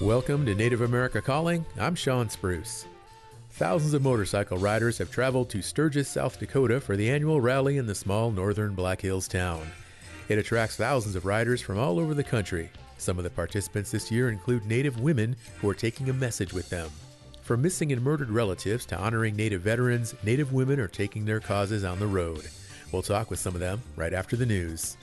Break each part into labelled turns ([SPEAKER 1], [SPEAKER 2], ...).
[SPEAKER 1] Welcome to Native America Calling. I'm Sean Spruce. Thousands of motorcycle riders have traveled to Sturgis, South Dakota for the annual rally in the small northern Black Hills town. It attracts thousands of riders from all over the country. Some of the participants this year include Native women who are taking a message with them. From missing and murdered relatives to honoring Native veterans, Native women are taking their causes on the road. We'll talk with some of them right after the news.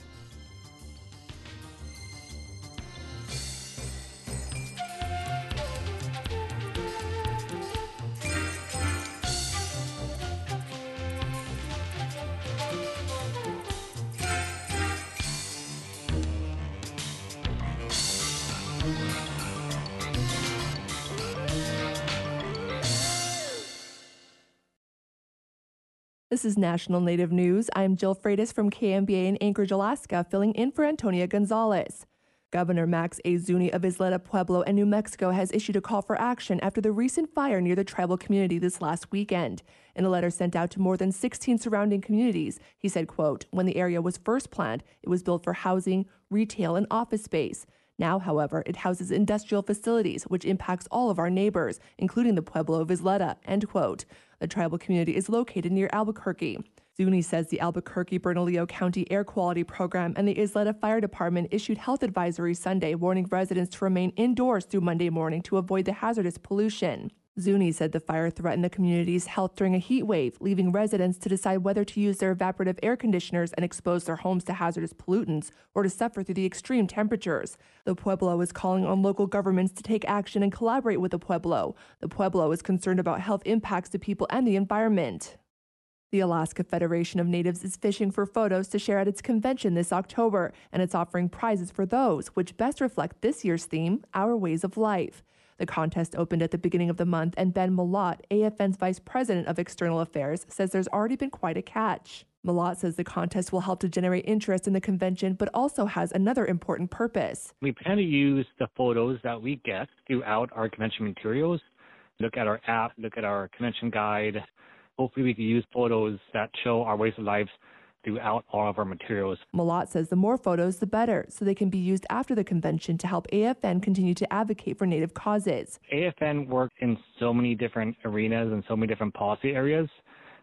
[SPEAKER 2] This is National Native News. I'm Jill Freitas from KNBA in Anchorage, Alaska, filling in for Antonia Gonzalez. Governor Max A. Zuni of Isleta Pueblo and New Mexico has issued a call for action after the recent fire near the tribal community this last weekend. In a letter sent out to more than 16 surrounding communities, he said, quote, when the area was first planned, it was built for housing, retail, and office space. Now, however, it houses industrial facilities, which impacts all of our neighbors, including the Pueblo of Isleta, end quote. The tribal community is located near Albuquerque. Zuni says the Albuquerque Bernalillo County Air Quality Program and the Isleta Fire Department issued health advisories Sunday warning residents to remain indoors through Monday morning to avoid the hazardous pollution. Zuni said the fire threatened the community's health during a heat wave, leaving residents to decide whether to use their evaporative air conditioners and expose their homes to hazardous pollutants or to suffer through the extreme temperatures. The Pueblo is calling on local governments to take action and collaborate with the Pueblo. The Pueblo is concerned about health impacts to people and the environment. The Alaska Federation of Natives is fishing for photos to share at its convention this October, and it's offering prizes for those which best reflect this year's theme, Our Ways of Life. The contest opened at the beginning of the month, and Ben Mallott, AFN's Vice President of External Affairs, says there's already been quite a catch. Mallott says the contest will help to generate interest in the convention, but also has another important purpose.
[SPEAKER 3] We plan to use the photos that we get throughout our convention materials, look at our app, look at our convention guide. Hopefully, we can use photos that show our ways of life throughout all of our materials.
[SPEAKER 2] Mallott says the more photos, the better, so they can be used after the convention to help AFN continue to advocate for Native causes.
[SPEAKER 3] AFN works in so many different arenas and so many different policy areas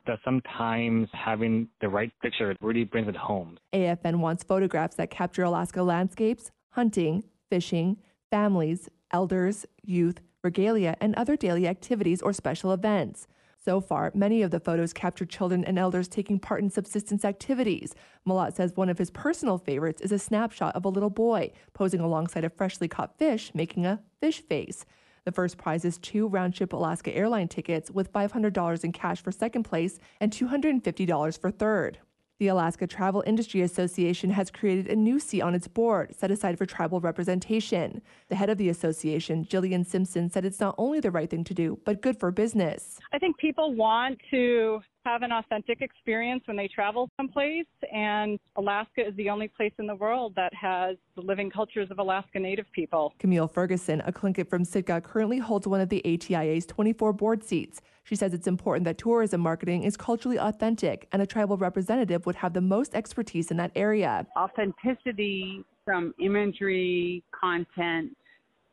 [SPEAKER 3] that sometimes having the right picture really brings it home.
[SPEAKER 2] AFN wants photographs that capture Alaska landscapes, hunting, fishing, families, elders, youth, regalia, and other daily activities or special events. So far, many of the photos capture children and elders taking part in subsistence activities. Mallott says one of his personal favorites is a snapshot of a little boy posing alongside a freshly caught fish, making a fish face. The first prize is two round trip Alaska airline tickets with $500 in cash for second place and $250 for third. The Alaska Travel Industry Association has created a new seat on its board set aside for tribal representation. The head of the association, Jillian Simpson, said it's not only the right thing to do, but good for business.
[SPEAKER 4] I think people want to have an authentic experience when they travel someplace, and Alaska is the only place in the world that has the living cultures of Alaska Native people.
[SPEAKER 2] Camille Ferguson, a Tlingit from Sitka, currently holds one of the ATIA's 24 board seats. She says it's important that tourism marketing is culturally authentic, and a tribal representative would have the most expertise in that area.
[SPEAKER 5] Authenticity from imagery, content,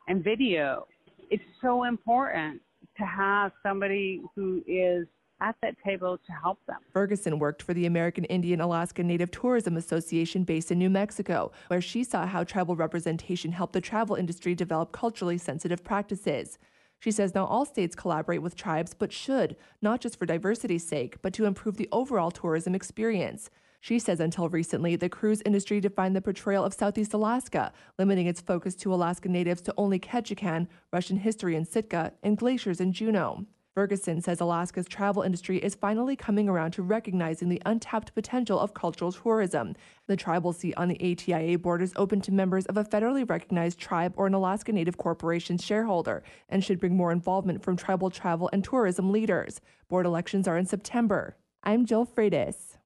[SPEAKER 5] and video. It's so important to have somebody who is at that table to help them.
[SPEAKER 2] Ferguson worked for the American Indian Alaska Native Tourism Association based in New Mexico, where she saw how tribal representation helped the travel industry develop culturally sensitive practices. She says not all states collaborate with tribes, but should, not just for diversity's sake, but to improve the overall tourism experience. She says until recently, the cruise industry defined the portrayal of Southeast Alaska, limiting its focus to Alaska natives to only Ketchikan, Russian history in Sitka, and glaciers in Juneau. Ferguson says Alaska's travel industry is finally coming around to recognizing the untapped potential of cultural tourism. The tribal seat on the ATIA board is open to members of a federally recognized tribe or an Alaska Native Corporation shareholder and should bring more involvement from tribal travel and tourism leaders. Board elections are in September. I'm Jill Freitas.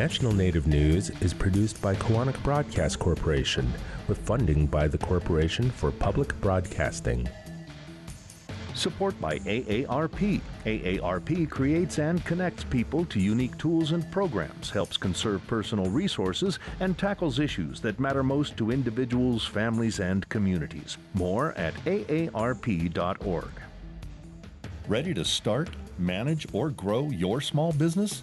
[SPEAKER 6] National Native News is produced by Koahnic Broadcast Corporation with funding by the Corporation for Public Broadcasting.
[SPEAKER 7] Support by AARP. AARP creates and connects people to unique tools and programs, helps conserve personal resources, and tackles issues that matter most to individuals, families, and communities. More at aarp.org. Ready to start, manage, or grow your small business?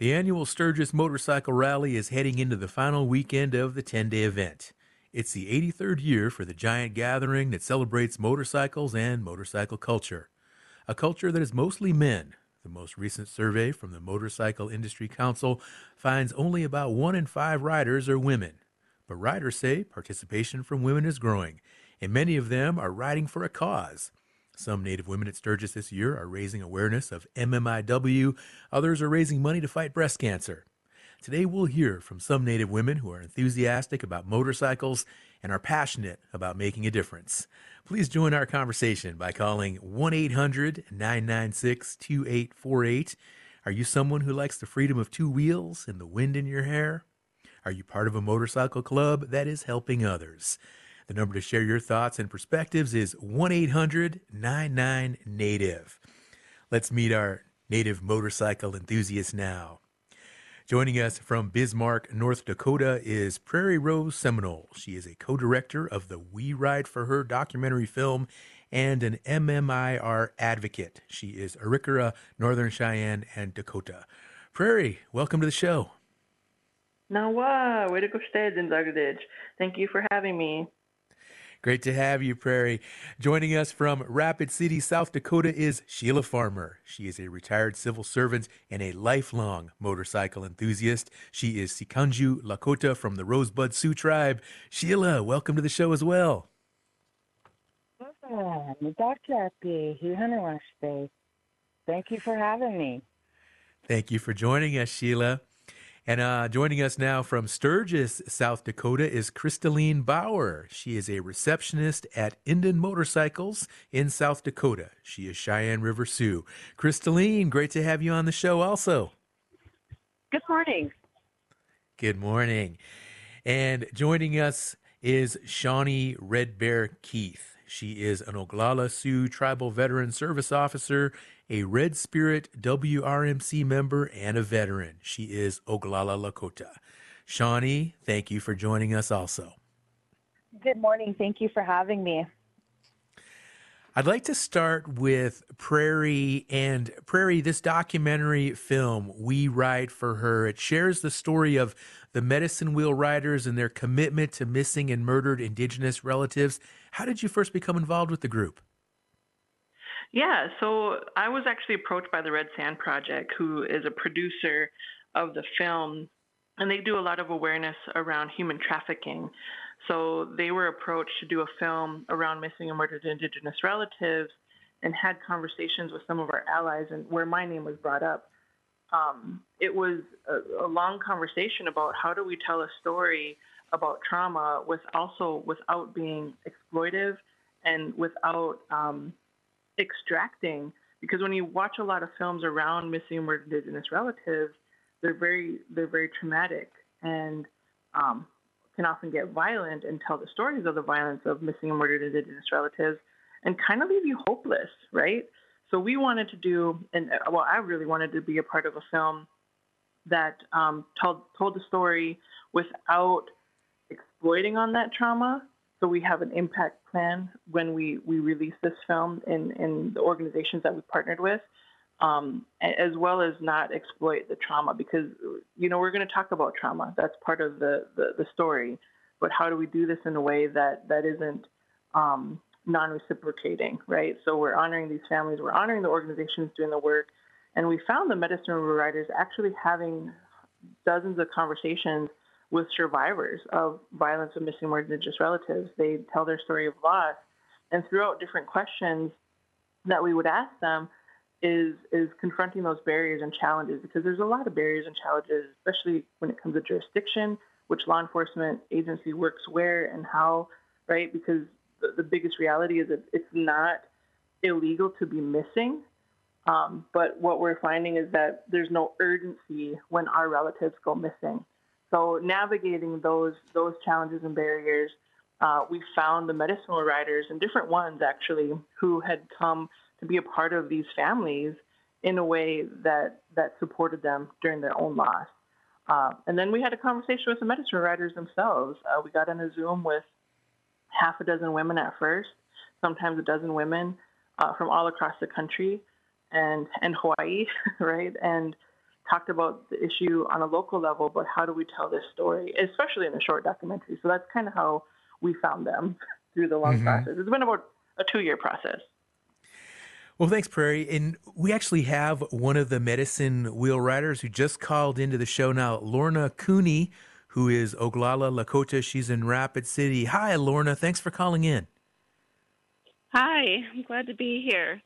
[SPEAKER 1] The annual Sturgis Motorcycle Rally is heading into the final weekend of the 10 day event. It's the 83rd year for the giant gathering that celebrates motorcycles and motorcycle culture. A culture that is mostly men. The most recent survey from the Motorcycle Industry Council finds only about one in five riders are women. But riders say participation from women is growing, and many of them are riding for a cause. Some Native women at Sturgis this year are raising awareness of MMIW, others are raising money to fight breast cancer. Today, we'll hear from some Native women who are enthusiastic about motorcycles and are passionate about making a difference. Please join our conversation by calling 1 800 996 2848. Are you someone who likes the freedom of two wheels and the wind in your hair? Are you part of a motorcycle club that is helping others? The number to share your thoughts and perspectives is 1 800 99 Native. Let's meet our Native motorcycle enthusiast now. Joining us from Bismarck, North Dakota is Prairie Rose Seminole. She is a co director of the We Ride for Her documentary film and an MMIR advocate. She is Arikara, Northern Cheyenne, and Dakota. Prairie, welcome to the show.
[SPEAKER 8] Nawa, way to go, Thank you for having me.
[SPEAKER 1] Great to have you, Prairie. Joining us from Rapid City, South Dakota is Sheila Farmer. She is a retired civil servant and a lifelong motorcycle enthusiast. She is Sicangu Lakota from the Rosebud Sioux tribe. Sheila, welcome to the show as well.
[SPEAKER 8] Thank you for having me.
[SPEAKER 1] Thank you for joining us, Sheila. And uh, joining us now from Sturgis, South Dakota, is Crystalline Bauer. She is a receptionist at Indian Motorcycles in South Dakota. She is Cheyenne River Sioux. Crystalline, great to have you on the show also.
[SPEAKER 9] Good morning.
[SPEAKER 1] Good morning. And joining us is Shawnee Red Bear Keith. She is an Oglala Sioux Tribal Veteran Service Officer a Red Spirit WRMC member and a veteran. She is Oglala Lakota. Shawnee, thank you for joining us also.
[SPEAKER 9] Good morning. Thank you for having me.
[SPEAKER 1] I'd like to start with Prairie and Prairie, this documentary film, We Ride for Her. It shares the story of the medicine wheel riders and their commitment to missing and murdered Indigenous relatives. How did you first become involved with the group?
[SPEAKER 8] Yeah, so I was actually approached by the Red Sand Project, who is a producer of the film, and they do a lot of awareness around human trafficking. So they were approached to do a film around missing and murdered Indigenous relatives and had conversations with some of our allies, and where my name was brought up. Um, it was a, a long conversation about how do we tell a story about trauma with also without being exploitive and without um, extracting because when you watch a lot of films around missing and murdered indigenous relatives, they're very they're very traumatic and um, can often get violent and tell the stories of the violence of missing and murdered indigenous relatives and kind of leave you hopeless, right? So we wanted to do, and uh, well, I really wanted to be a part of a film that um, told told the story without exploiting on that trauma so we have an impact plan when we, we release this film in, in the organizations that we partnered with, um, as well as not exploit the trauma because, you know, we're going to talk about trauma. That's part of the, the, the, story. But how do we do this in a way that, that isn't um, non reciprocating, right? So we're honoring these families, we're honoring the organizations doing the work. And we found the medicine writers actually having dozens of conversations with survivors of violence of missing or indigenous relatives. They tell their story of loss. And throughout different questions that we would ask them is is confronting those barriers and challenges because there's a lot of barriers and challenges, especially when it comes to jurisdiction, which law enforcement agency works where and how, right? Because the, the biggest reality is that it's not illegal to be missing. Um, but what we're finding is that there's no urgency when our relatives go missing. So navigating those those challenges and barriers, uh, we found the medicinal riders and different ones actually who had come to be a part of these families in a way that that supported them during their own loss. Uh, and then we had a conversation with the medicine writers themselves. Uh, we got on a Zoom with half a dozen women at first, sometimes a dozen women uh, from all across the country and and Hawaii, right? And talked about the issue on a local level, but how do we tell this story, especially in a short documentary? So that's kind of how we found them through the long mm-hmm. process. It's been about a two year process.
[SPEAKER 1] Well, thanks, Prairie. And we actually have one of the medicine wheel riders who just called into the show now, Lorna Cooney, who is Oglala Lakota. She's in Rapid City. Hi, Lorna. Thanks for calling in.
[SPEAKER 10] Hi, I'm glad to be here.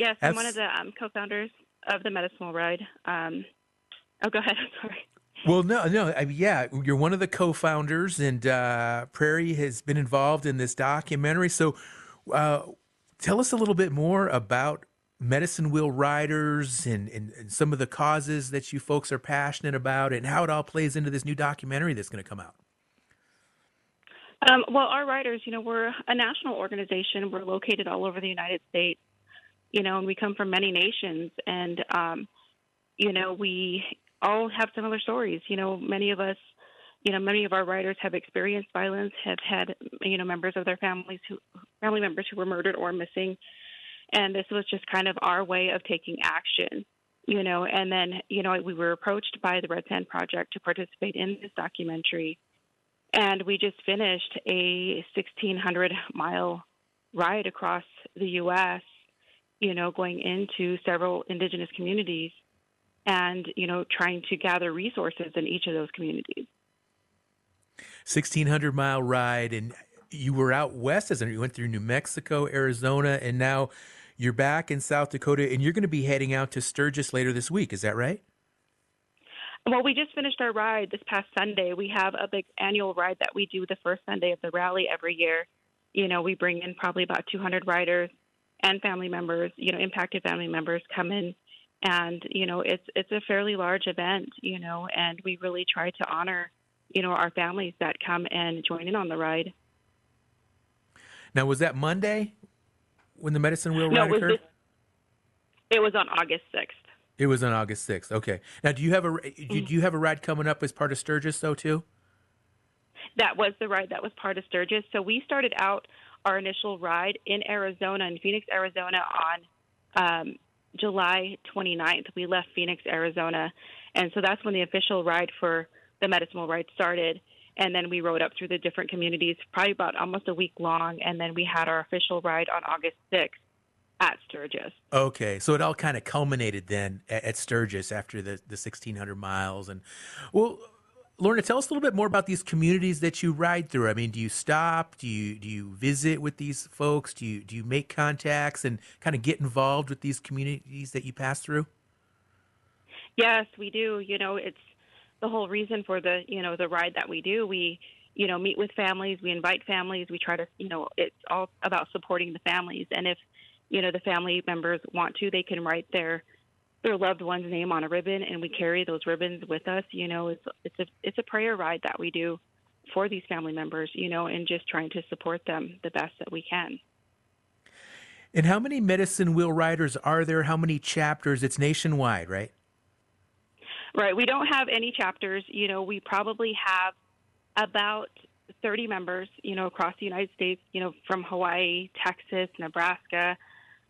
[SPEAKER 10] Yes, I'm one of the um, co-founders of the Medicine Wheel Ride. Um, oh, go ahead. Sorry.
[SPEAKER 1] Well, no, no, I, yeah, you're one of the co-founders, and uh, Prairie has been involved in this documentary. So, uh, tell us a little bit more about medicine wheel riders and, and, and, some of the causes that you folks are passionate about, and how it all plays into this new documentary that's going to come out.
[SPEAKER 10] Um, well, our riders, you know, we're a national organization. We're located all over the United States you know, and we come from many nations, and um, you know, we all have similar stories. You know, many of us, you know, many of our writers have experienced violence, have had, you know, members of their families who, family members who were murdered or missing, and this was just kind of our way of taking action. You know, and then you know, we were approached by the Red Sand Project to participate in this documentary, and we just finished a 1,600 mile ride across the U.S you know, going into several indigenous communities and, you know, trying to gather resources in each of those communities.
[SPEAKER 1] 1600 mile ride and you were out west as you went through New Mexico, Arizona, and now you're back in South Dakota and you're going to be heading out to Sturgis later this week. Is that right?
[SPEAKER 10] Well, we just finished our ride this past Sunday. We have a big annual ride that we do the first Sunday of the rally every year. You know, we bring in probably about 200 riders and family members, you know, impacted family members come in and you know it's it's a fairly large event you know and we really try to honor you know our families that come and join in on the ride.
[SPEAKER 1] Now was that monday when the medicine wheel no, ride occurred? this,
[SPEAKER 10] it was on august 6th
[SPEAKER 1] it was on august 6th okay. Now do you have a mm-hmm. do you have a ride coming up as part of sturgis though too?
[SPEAKER 10] That was the ride that was part of sturgis. So we started out our initial ride in Arizona, in Phoenix, Arizona, on um, July 29th. We left Phoenix, Arizona, and so that's when the official ride for the Medicine Wheel ride started. And then we rode up through the different communities, probably about almost a week long, and then we had our official ride on August 6th at Sturgis.
[SPEAKER 1] Okay, so it all kind of culminated then at, at Sturgis after the the 1600 miles, and well Lorna, tell us a little bit more about these communities that you ride through. I mean, do you stop? Do you do you visit with these folks? Do you do you make contacts and kind of get involved with these communities that you pass through?
[SPEAKER 10] Yes, we do. You know, it's the whole reason for the you know the ride that we do. We you know meet with families, we invite families, we try to you know it's all about supporting the families. And if you know the family members want to, they can write their their loved one's name on a ribbon and we carry those ribbons with us you know it's it's a it's a prayer ride that we do for these family members you know and just trying to support them the best that we can
[SPEAKER 1] and how many medicine wheel riders are there how many chapters it's nationwide right
[SPEAKER 10] right we don't have any chapters you know we probably have about 30 members you know across the united states you know from hawaii texas nebraska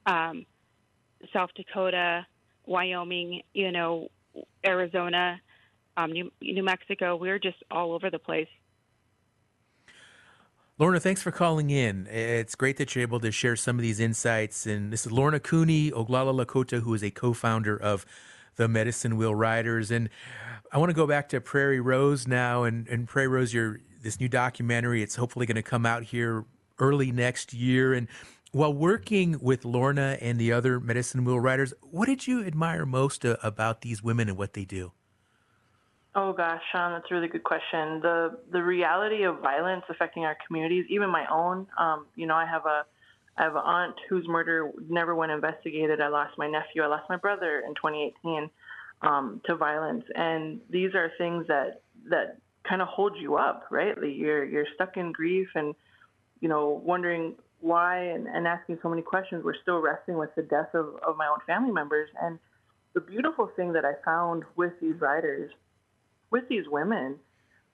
[SPEAKER 10] um, south dakota Wyoming, you know, Arizona, um, New, New Mexico. We're just all over the place.
[SPEAKER 1] Lorna, thanks for calling in. It's great that you're able to share some of these insights. And this is Lorna Cooney, Oglala Lakota, who is a co founder of the Medicine Wheel Riders. And I want to go back to Prairie Rose now, and, and Prairie Rose, your this new documentary. It's hopefully going to come out here early next year. And while working with Lorna and the other medicine wheel riders, what did you admire most uh, about these women and what they do?
[SPEAKER 8] Oh gosh, Sean, that's a really good question. The the reality of violence affecting our communities, even my own. Um, you know, I have a I have an aunt whose murder never went investigated. I lost my nephew. I lost my brother in 2018 um, to violence, and these are things that that kind of hold you up, right? You're you're stuck in grief and you know wondering why and, and asking so many questions. We're still wrestling with the death of, of my own family members, and the beautiful thing that I found with these writers with these women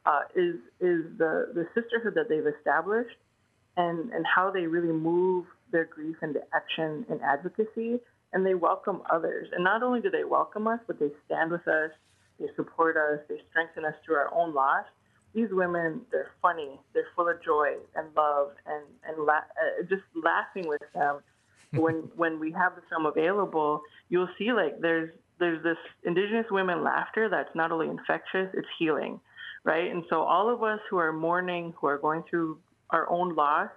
[SPEAKER 8] uh, is is the the sisterhood that they've established and and how they really move their grief into action and advocacy and they welcome others. And not only do they welcome us but they stand with us they support us they strengthen us through our own loss. These women they're funny they're full of joy and love and and la- uh, just laughing with them. When when we have the film available you'll see like there's there's this indigenous women laughter that's not only infectious, it's healing, right? And so all of us who are mourning, who are going through our own loss,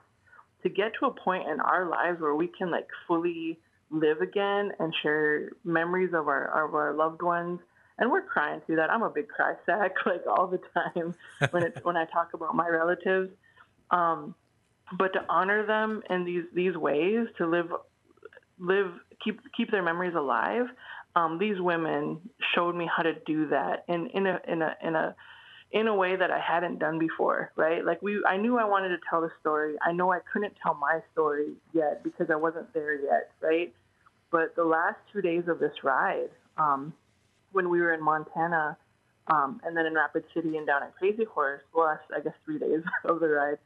[SPEAKER 8] to get to a point in our lives where we can like fully live again and share memories of our of our loved ones. And we're crying through that. I'm a big cry sack, like all the time when it's when I talk about my relatives. Um, but to honor them in these these ways, to live live keep keep their memories alive um, these women showed me how to do that in in a in a in a in a way that I hadn't done before, right? Like we, I knew I wanted to tell the story. I know I couldn't tell my story yet because I wasn't there yet, right? But the last two days of this ride, um, when we were in Montana, um, and then in Rapid City and down at Crazy Horse, well, I guess three days of the ride,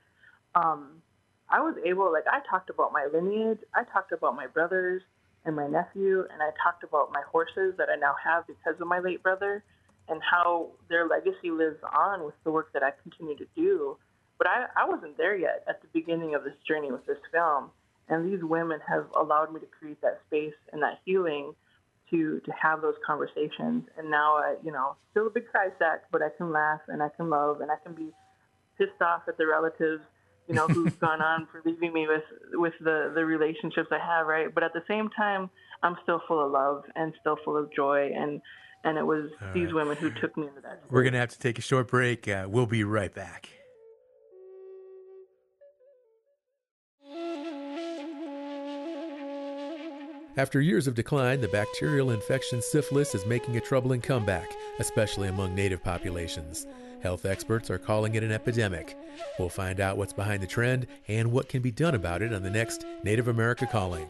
[SPEAKER 8] um, I was able, like, I talked about my lineage. I talked about my brothers and my nephew, and I talked about my horses that I now have because of my late brother and how their legacy lives on with the work that I continue to do. But I, I wasn't there yet at the beginning of this journey with this film. And these women have allowed me to create that space and that healing to to have those conversations. And now I, you know, still a big cry sack, but I can laugh and I can love and I can be pissed off at the relatives you know, who's gone on for leaving me with with the the relationships I have, right? But at the same time, I'm still full of love and still full of joy, and and it was All these right. women who took me into that. Space.
[SPEAKER 1] We're gonna have to take a short break. Uh, we'll be right back. After years of decline, the bacterial infection syphilis is making a troubling comeback, especially among native populations. Health experts are calling it an epidemic. We'll find out what's behind the trend and what can be done about it on the next Native America Calling.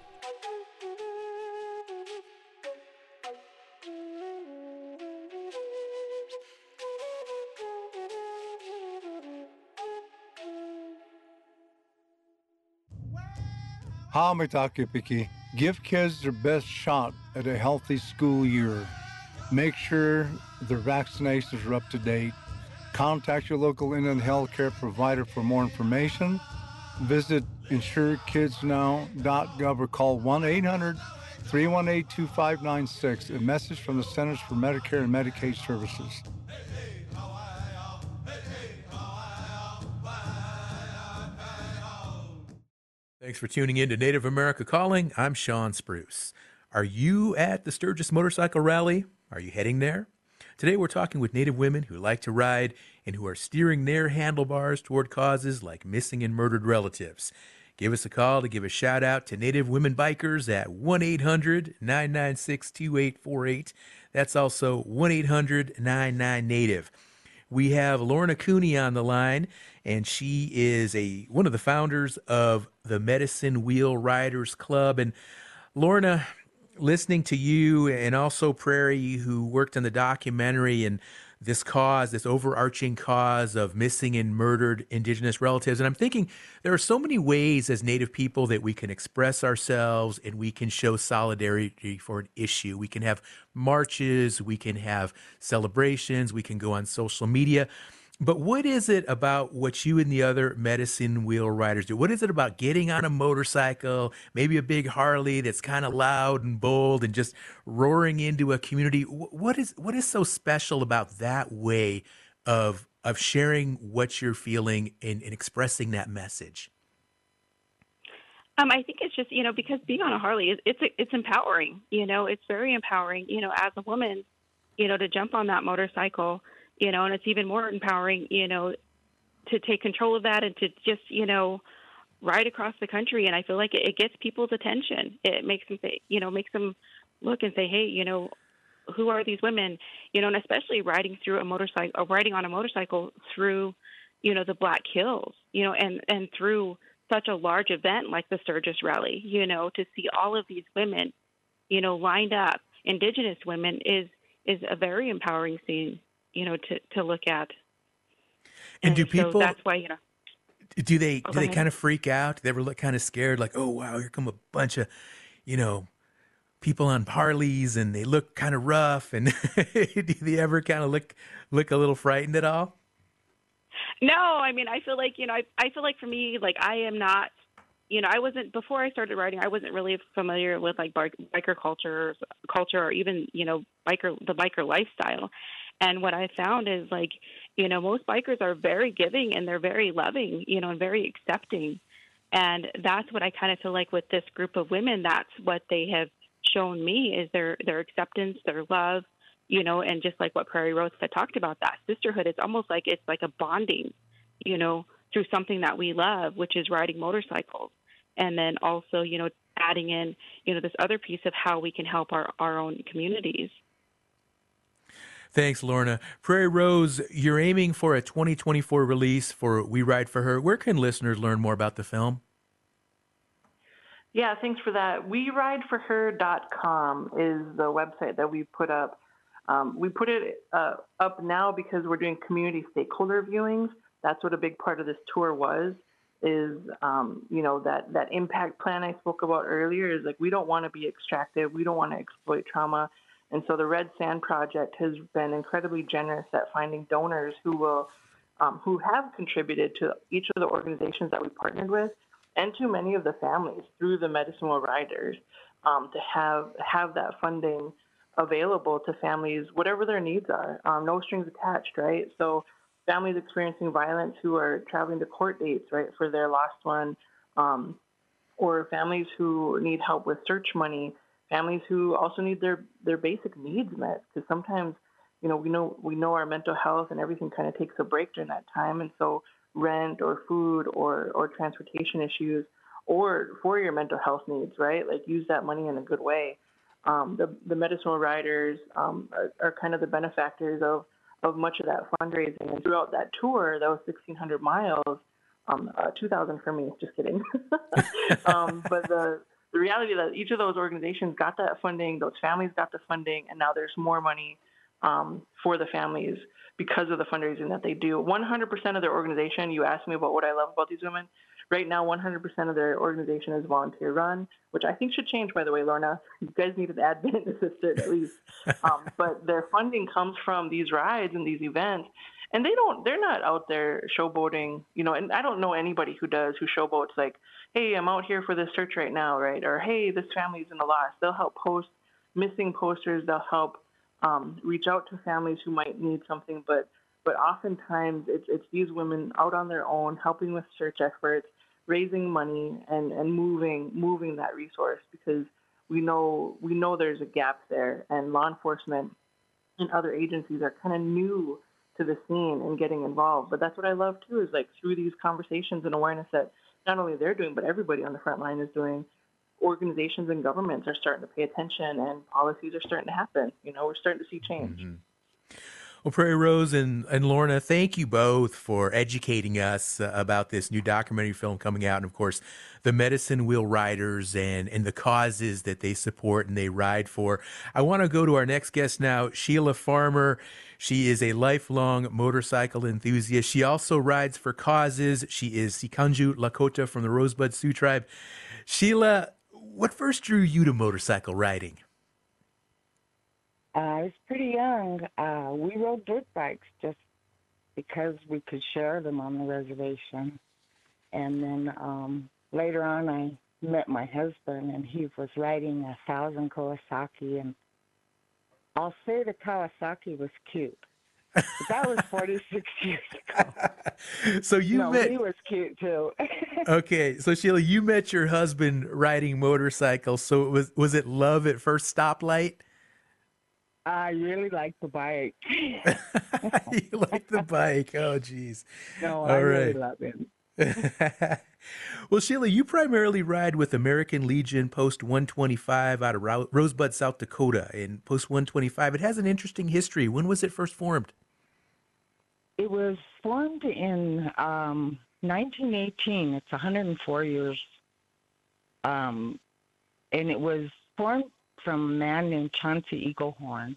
[SPEAKER 11] Hamatakipiki. Give kids their best shot at a healthy school year. Make sure their vaccinations are up to date Contact your local Indian healthcare provider for more information. Visit insurekidsnow.gov or call 1 800 318 2596. A message from the Centers for Medicare and Medicaid Services.
[SPEAKER 1] Thanks for tuning in to Native America Calling. I'm Sean Spruce. Are you at the Sturgis Motorcycle Rally? Are you heading there? Today we're talking with Native women who like to ride and who are steering their handlebars toward causes like missing and murdered relatives. Give us a call to give a shout out to Native women bikers at 1 800 996 2848. That's also 1 800 99 Native. We have Lorna Cooney on the line, and she is a one of the founders of the Medicine Wheel Riders Club. And Lorna, listening to you and also Prairie, who worked on the documentary and this cause, this overarching cause of missing and murdered Indigenous relatives. And I'm thinking there are so many ways as Native people that we can express ourselves and we can show solidarity for an issue. We can have marches, we can have celebrations, we can go on social media. But what is it about what you and the other medicine wheel riders do? What is it about getting on a motorcycle, maybe a big Harley that's kind of loud and bold and just roaring into a community? What is what is so special about that way of of sharing what you're feeling and, and expressing that message?
[SPEAKER 10] Um, I think it's just you know because being on a Harley is it's it's empowering. You know, it's very empowering. You know, as a woman, you know, to jump on that motorcycle you know, and it's even more empowering, you know, to take control of that and to just, you know, ride across the country. And I feel like it, it gets people's attention. It makes them say, you know, makes them look and say, hey, you know, who are these women? You know, and especially riding through a motorcycle, or riding on a motorcycle through, you know, the Black Hills, you know, and and through such a large event like the Sturgis Rally, you know, to see all of these women, you know, lined up, Indigenous women, is is a very empowering scene you know, to, to look at.
[SPEAKER 1] And, and do people?
[SPEAKER 10] So that's why you know.
[SPEAKER 1] Do they oh, do they kind of freak out? Do they ever look kind of scared? Like, oh wow, here come a bunch of, you know, people on parleys, and they look kind of rough. And do they ever kind of look look a little frightened at all?
[SPEAKER 10] No, I mean, I feel like you know, I I feel like for me, like I am not you know, I wasn't before I started writing. I wasn't really familiar with like biker culture, culture, or even you know, biker the biker lifestyle. And what I found is like, you know, most bikers are very giving and they're very loving, you know, and very accepting. And that's what I kind of feel like with this group of women. That's what they have shown me is their their acceptance, their love, you know, and just like what Prairie Rose had talked about, that sisterhood. It's almost like it's like a bonding, you know, through something that we love, which is riding motorcycles, and then also, you know, adding in, you know, this other piece of how we can help our our own communities.
[SPEAKER 1] Thanks, Lorna. Prairie Rose, you're aiming for a 2024 release for We Ride for Her. Where can listeners learn more about the film?
[SPEAKER 8] Yeah, thanks for that. WeRideForHer.com is the website that we put up. Um, we put it uh, up now because we're doing community stakeholder viewings. That's what a big part of this tour was. Is um, you know that that impact plan I spoke about earlier is like we don't want to be extractive. We don't want to exploit trauma. And so the Red Sand Project has been incredibly generous at finding donors who will, um, who have contributed to each of the organizations that we partnered with, and to many of the families through the Medicine Wheel Riders, um, to have have that funding available to families, whatever their needs are, um, no strings attached, right? So families experiencing violence who are traveling to court dates, right, for their lost one, um, or families who need help with search money families who also need their their basic needs met because sometimes you know we know we know our mental health and everything kind of takes a break during that time and so rent or food or or transportation issues or for your mental health needs right? Like use that money in a good way. Um, the the Medicine Wheel Riders um, are, are kind of the benefactors of of much of that fundraising. And throughout that tour that was 1600 miles um, uh, 2000 for me just kidding. Um, but the the reality that each of those organizations got that funding, those families got the funding, and now there's more money um, for the families because of the fundraising that they do. 100% of their organization, you asked me about what I love about these women. Right now, 100% of their organization is volunteer run, which I think should change, by the way, Lorna. You guys need an admin assistant at least. um, but their funding comes from these rides and these events and they don't they're not out there showboating you know and i don't know anybody who does who showboats like hey i'm out here for this search right now right? Or hey this family's in the loss. They'll help post missing posters they'll help um, reach out to families who might need something. But but oftentimes it's it's these women out on their own helping with search efforts raising money and and moving moving that resource because we know we know there's a gap there. And law enforcement and other agencies are kind of new to the scene and getting involved. But that's what I love too is like through these conversations and awareness that not only they're doing, but everybody on the front line is doing. Organizations and governments are starting to pay attention, and policies are starting to happen. You know, we're starting to see change.
[SPEAKER 1] Mm-hmm. Well, Prairie Rose and, and Lorna, thank you both for educating us uh, about this new documentary film coming out. And of course, the Medicine Wheel Riders and, and the causes that they support and they ride for. I want to go to our next guest now, Sheila Farmer. She is a lifelong motorcycle enthusiast. She also rides for causes. She is Sicangu Lakota from the Rosebud Sioux Tribe. Sheila, what first drew you to motorcycle riding?
[SPEAKER 12] Uh, I was pretty young. Uh, we rode dirt bikes just because we could share them on the reservation. And then um, later on, I met my husband, and he was riding a thousand Kawasaki, and I'll say the Kawasaki was cute. But that was 46 years ago.
[SPEAKER 1] So you
[SPEAKER 12] no,
[SPEAKER 1] met
[SPEAKER 12] he was cute too.
[SPEAKER 1] Okay, so Sheila, you met your husband riding motorcycles. So it was was it love at first stoplight?
[SPEAKER 12] I really like the bike.
[SPEAKER 1] you like the bike? Oh, geez.
[SPEAKER 12] No, I
[SPEAKER 1] All
[SPEAKER 12] really
[SPEAKER 1] right.
[SPEAKER 12] love him.
[SPEAKER 1] well, Sheila, you primarily ride with American Legion Post 125 out of Rosebud, South Dakota. And Post 125, it has an interesting history. When was it first formed?
[SPEAKER 12] It was formed in um, 1918. It's 104 years. Um, and it was formed from a man named Chauncey Eaglehorn.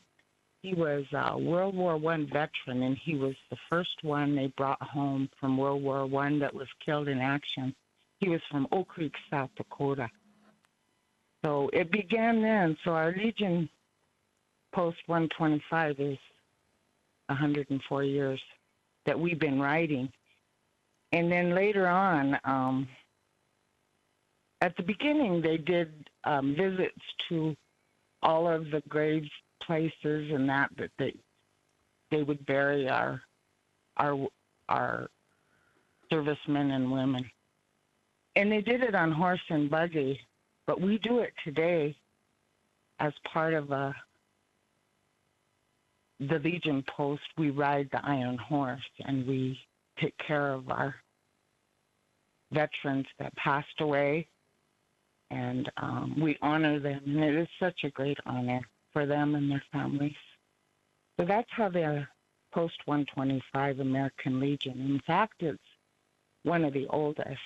[SPEAKER 12] He was a World War One veteran, and he was the first one they brought home from World War One that was killed in action. He was from Okreek, South Dakota. So it began then. So our Legion Post 125 is 104 years that we've been writing. And then later on, um, at the beginning, they did um, visits to all of the grave places and that that they they would bury our our our servicemen and women. And they did it on horse and buggy, but we do it today as part of a the Legion Post. We ride the Iron Horse and we take care of our veterans that passed away and um, we honor them. And it is such a great honor for them and their families. So that's how the Post 125 American Legion. In fact, it's one of the oldest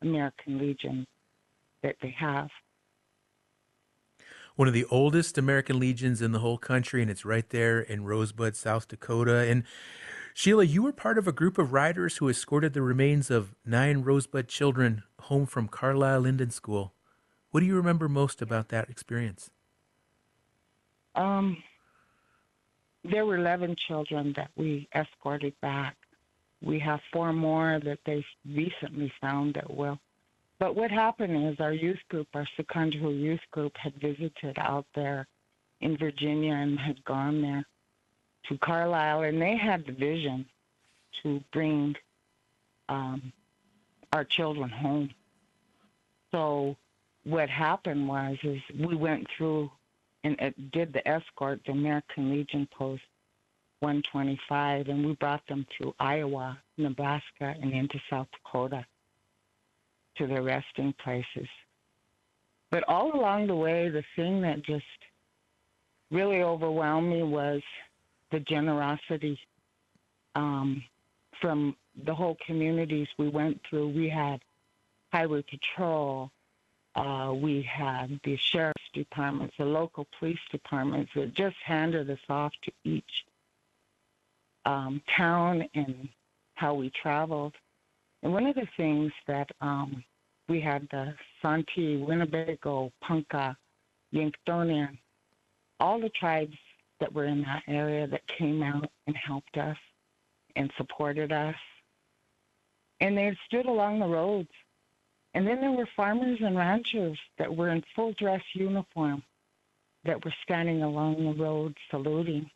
[SPEAKER 12] American Legion that they have.
[SPEAKER 1] One of the oldest American Legions in the whole country, and it's right there in Rosebud, South Dakota. And Sheila, you were part of a group of riders who escorted the remains of nine Rosebud children home from Carlisle Indian School. What do you remember most about that experience?
[SPEAKER 12] Um, there were 11 children that we escorted back. We have four more that they recently found that will. But what happened is our youth group, our Secondary youth group, had visited out there in Virginia and had gone there to Carlisle, and they had the vision to bring um, our children home. So what happened was is we went through and it did the escort, the American Legion Post 125, and we brought them through Iowa, Nebraska, and into South Dakota to their resting places. But all along the way, the thing that just really overwhelmed me was the generosity um, from the whole communities we went through. We had highway patrol, uh, we had the sheriff's departments, the local police departments that just handed us off to each um, town and how we traveled. And one of the things that um, we had the Santee, Winnebago, Ponca, Yanktonian, all the tribes that were in that area that came out and helped us and supported us. And they stood along the roads. And then there were farmers and ranchers that were in full dress uniform that were standing along the road saluting.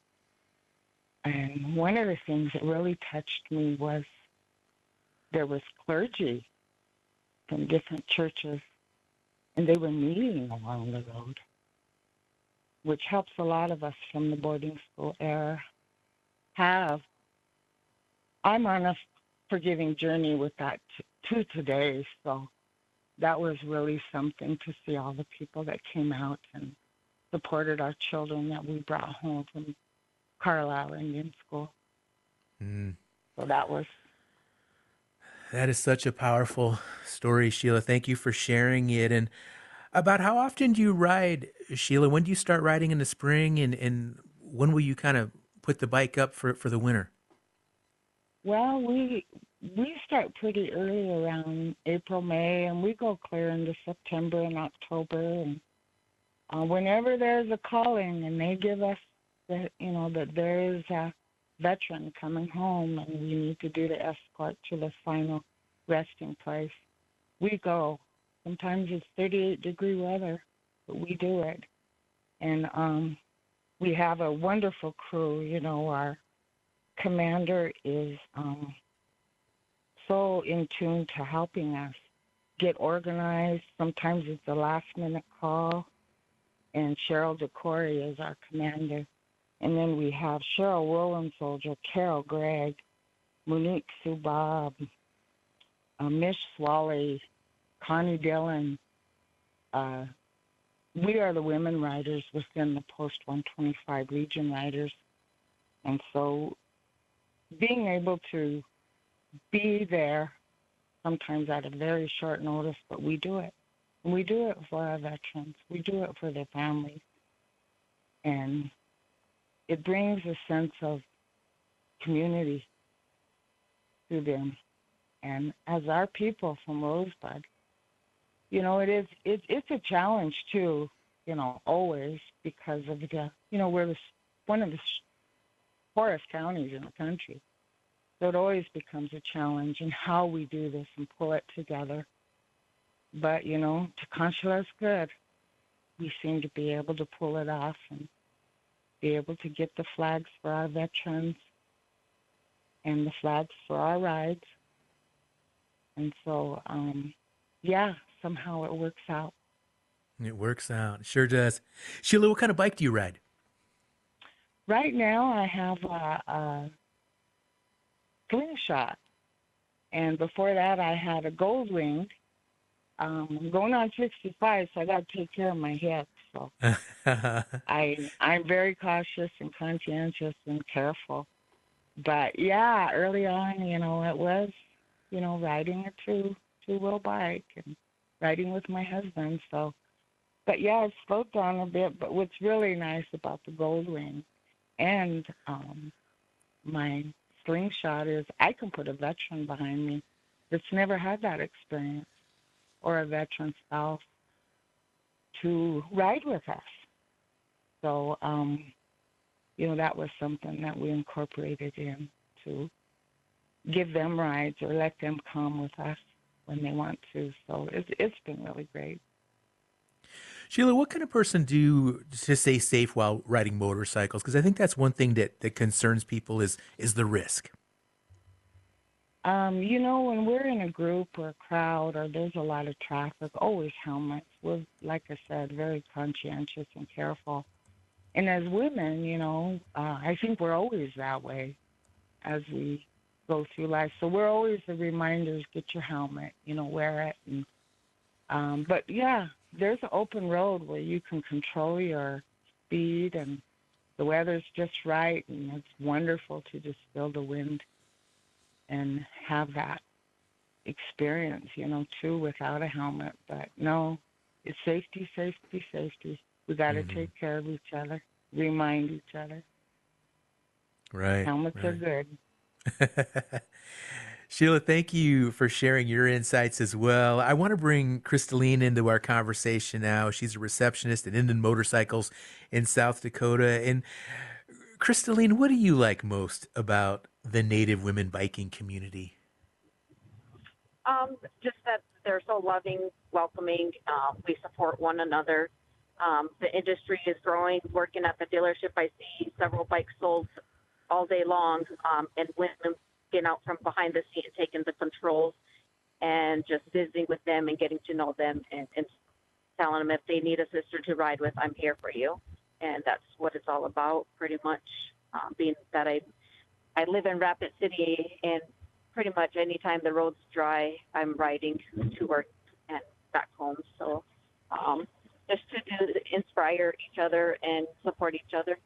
[SPEAKER 12] And one of the things that really touched me was there was clergy from different churches, and they were kneeling along the road, which helps a lot of us from the boarding school era have. I'm on a forgiving journey with that t- to today, so that was really something to see all the people that came out and supported our children that we brought home from Carlisle Indian School.
[SPEAKER 1] Mm.
[SPEAKER 12] So that was
[SPEAKER 1] That is such a powerful story, Sheila. Thank you for sharing it. And about how often do you ride, Sheila? When do you start riding in the spring, and, and when will you kind of put the bike up for, for the winter?
[SPEAKER 12] Well, we we start pretty early around April, May, and we go clear into September and October. And uh, whenever there's a calling, and they give us that you know that there is a veteran coming home and we need to do the escort to the final resting place, we go. Sometimes it's 38 degree weather, but we do it. And um, we have a wonderful crew. You know, our commander is um, so in tune to helping us get organized. Sometimes it's a last minute call. And Cheryl DeCory is our commander. And then we have Cheryl Roland Soldier, Carol Gregg, Monique Subab, uh, Mish Swally, Connie Dillon. Uh, we are the women riders within the Post 125 Legion riders. And so being able to be there sometimes at a very short notice, but we do it. We do it for our veterans. We do it for their families. And it brings a sense of community to them. And as our people from Rosebud, you know, it is it, it's a challenge too, you know, always because of the, you know, we're the, one of the poorest counties in the country. So it always becomes a challenge in how we do this and pull it together. But, you know, to Consula's good, we seem to be able to pull it off and be able to get the flags for our veterans and the flags for our rides. And so, um, yeah, somehow it works out.
[SPEAKER 1] It works out. Sure does. Sheila, what kind of bike do you ride?
[SPEAKER 12] Right now, I have a, a slingshot. And before that, I had a gold wing. Um, I'm going on 65, so I got to take care of my hips. So I I'm very cautious and conscientious and careful. But yeah, early on, you know, it was, you know, riding a two two wheel bike and riding with my husband. So, but yeah, it slowed down a bit. But what's really nice about the Goldwing and um, my slingshot is I can put a veteran behind me that's never had that experience or a veteran spouse to ride with us. So, um, you know, that was something that we incorporated in to give them rides or let them come with us when they want to. So it's, it's been really great.
[SPEAKER 1] Sheila, what can a person do to stay safe while riding motorcycles? Because I think that's one thing that, that concerns people is is the risk.
[SPEAKER 12] Um, you know, when we're in a group or a crowd or there's a lot of traffic, always helmets. We're, like I said, very conscientious and careful. And as women, you know, uh, I think we're always that way as we go through life. So we're always the reminders: get your helmet, you know, wear it. And um, but yeah, there's an open road where you can control your speed, and the weather's just right, and it's wonderful to just feel the wind and have that experience, you know, too, without a helmet. But no, it's safety, safety, safety. We got to mm-hmm. take care of each other, remind each other.
[SPEAKER 1] Right.
[SPEAKER 12] Helmets
[SPEAKER 1] right.
[SPEAKER 12] are good.
[SPEAKER 1] Sheila, thank you for sharing your insights as well. I want to bring Crystaline into our conversation now. She's a receptionist at Indian Motorcycles in South Dakota. And Crystaline, what do you like most about the Native women biking community?
[SPEAKER 13] Um, just that they're so loving, welcoming. Uh, we support one another. Um, the industry is growing. Working at the dealership, I see several bikes sold all day long, um, and women getting out from behind the and taking the controls and just visiting with them and getting to know them and, and telling them if they need a sister to ride with, I'm here for you. And that's what it's all about, pretty much. Um, being that I I live in Rapid City, and pretty much anytime the road's dry, I'm riding to work and back home. So um, just to do, inspire each other and support each other.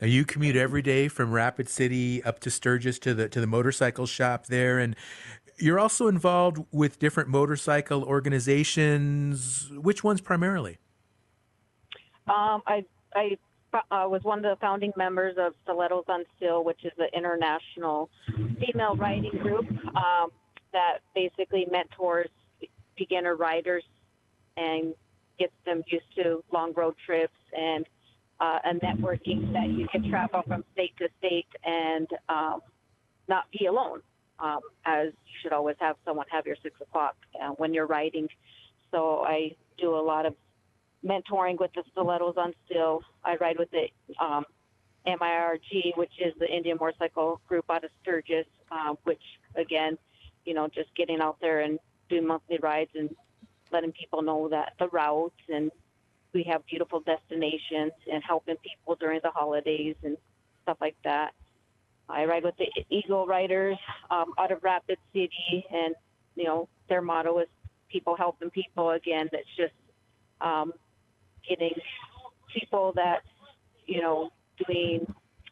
[SPEAKER 1] Now you commute every day from Rapid City up to Sturgis to the to the motorcycle shop there, and you're also involved with different motorcycle organizations. Which ones primarily?
[SPEAKER 13] Um, I I uh, was one of the founding members of Stilettos on Steel, which is an international female riding group um, that basically mentors beginner riders and gets them used to long road trips and uh, networking that you can travel from state to state and um, not be alone. Um, as you should always have someone have your six o'clock uh, when you're riding. So I do a lot of mentoring with the stilettos on steel. I ride with the um, MIRG, which is the Indian Motorcycle Group out of Sturgis, uh, which again, you know, just getting out there and doing monthly rides and letting people know that the routes and we have beautiful destinations and helping people during the holidays and stuff like that. I ride with the Eagle Riders um, out of Rapid City, and you know their motto is "people helping people." Again, it's just um, getting people that you know doing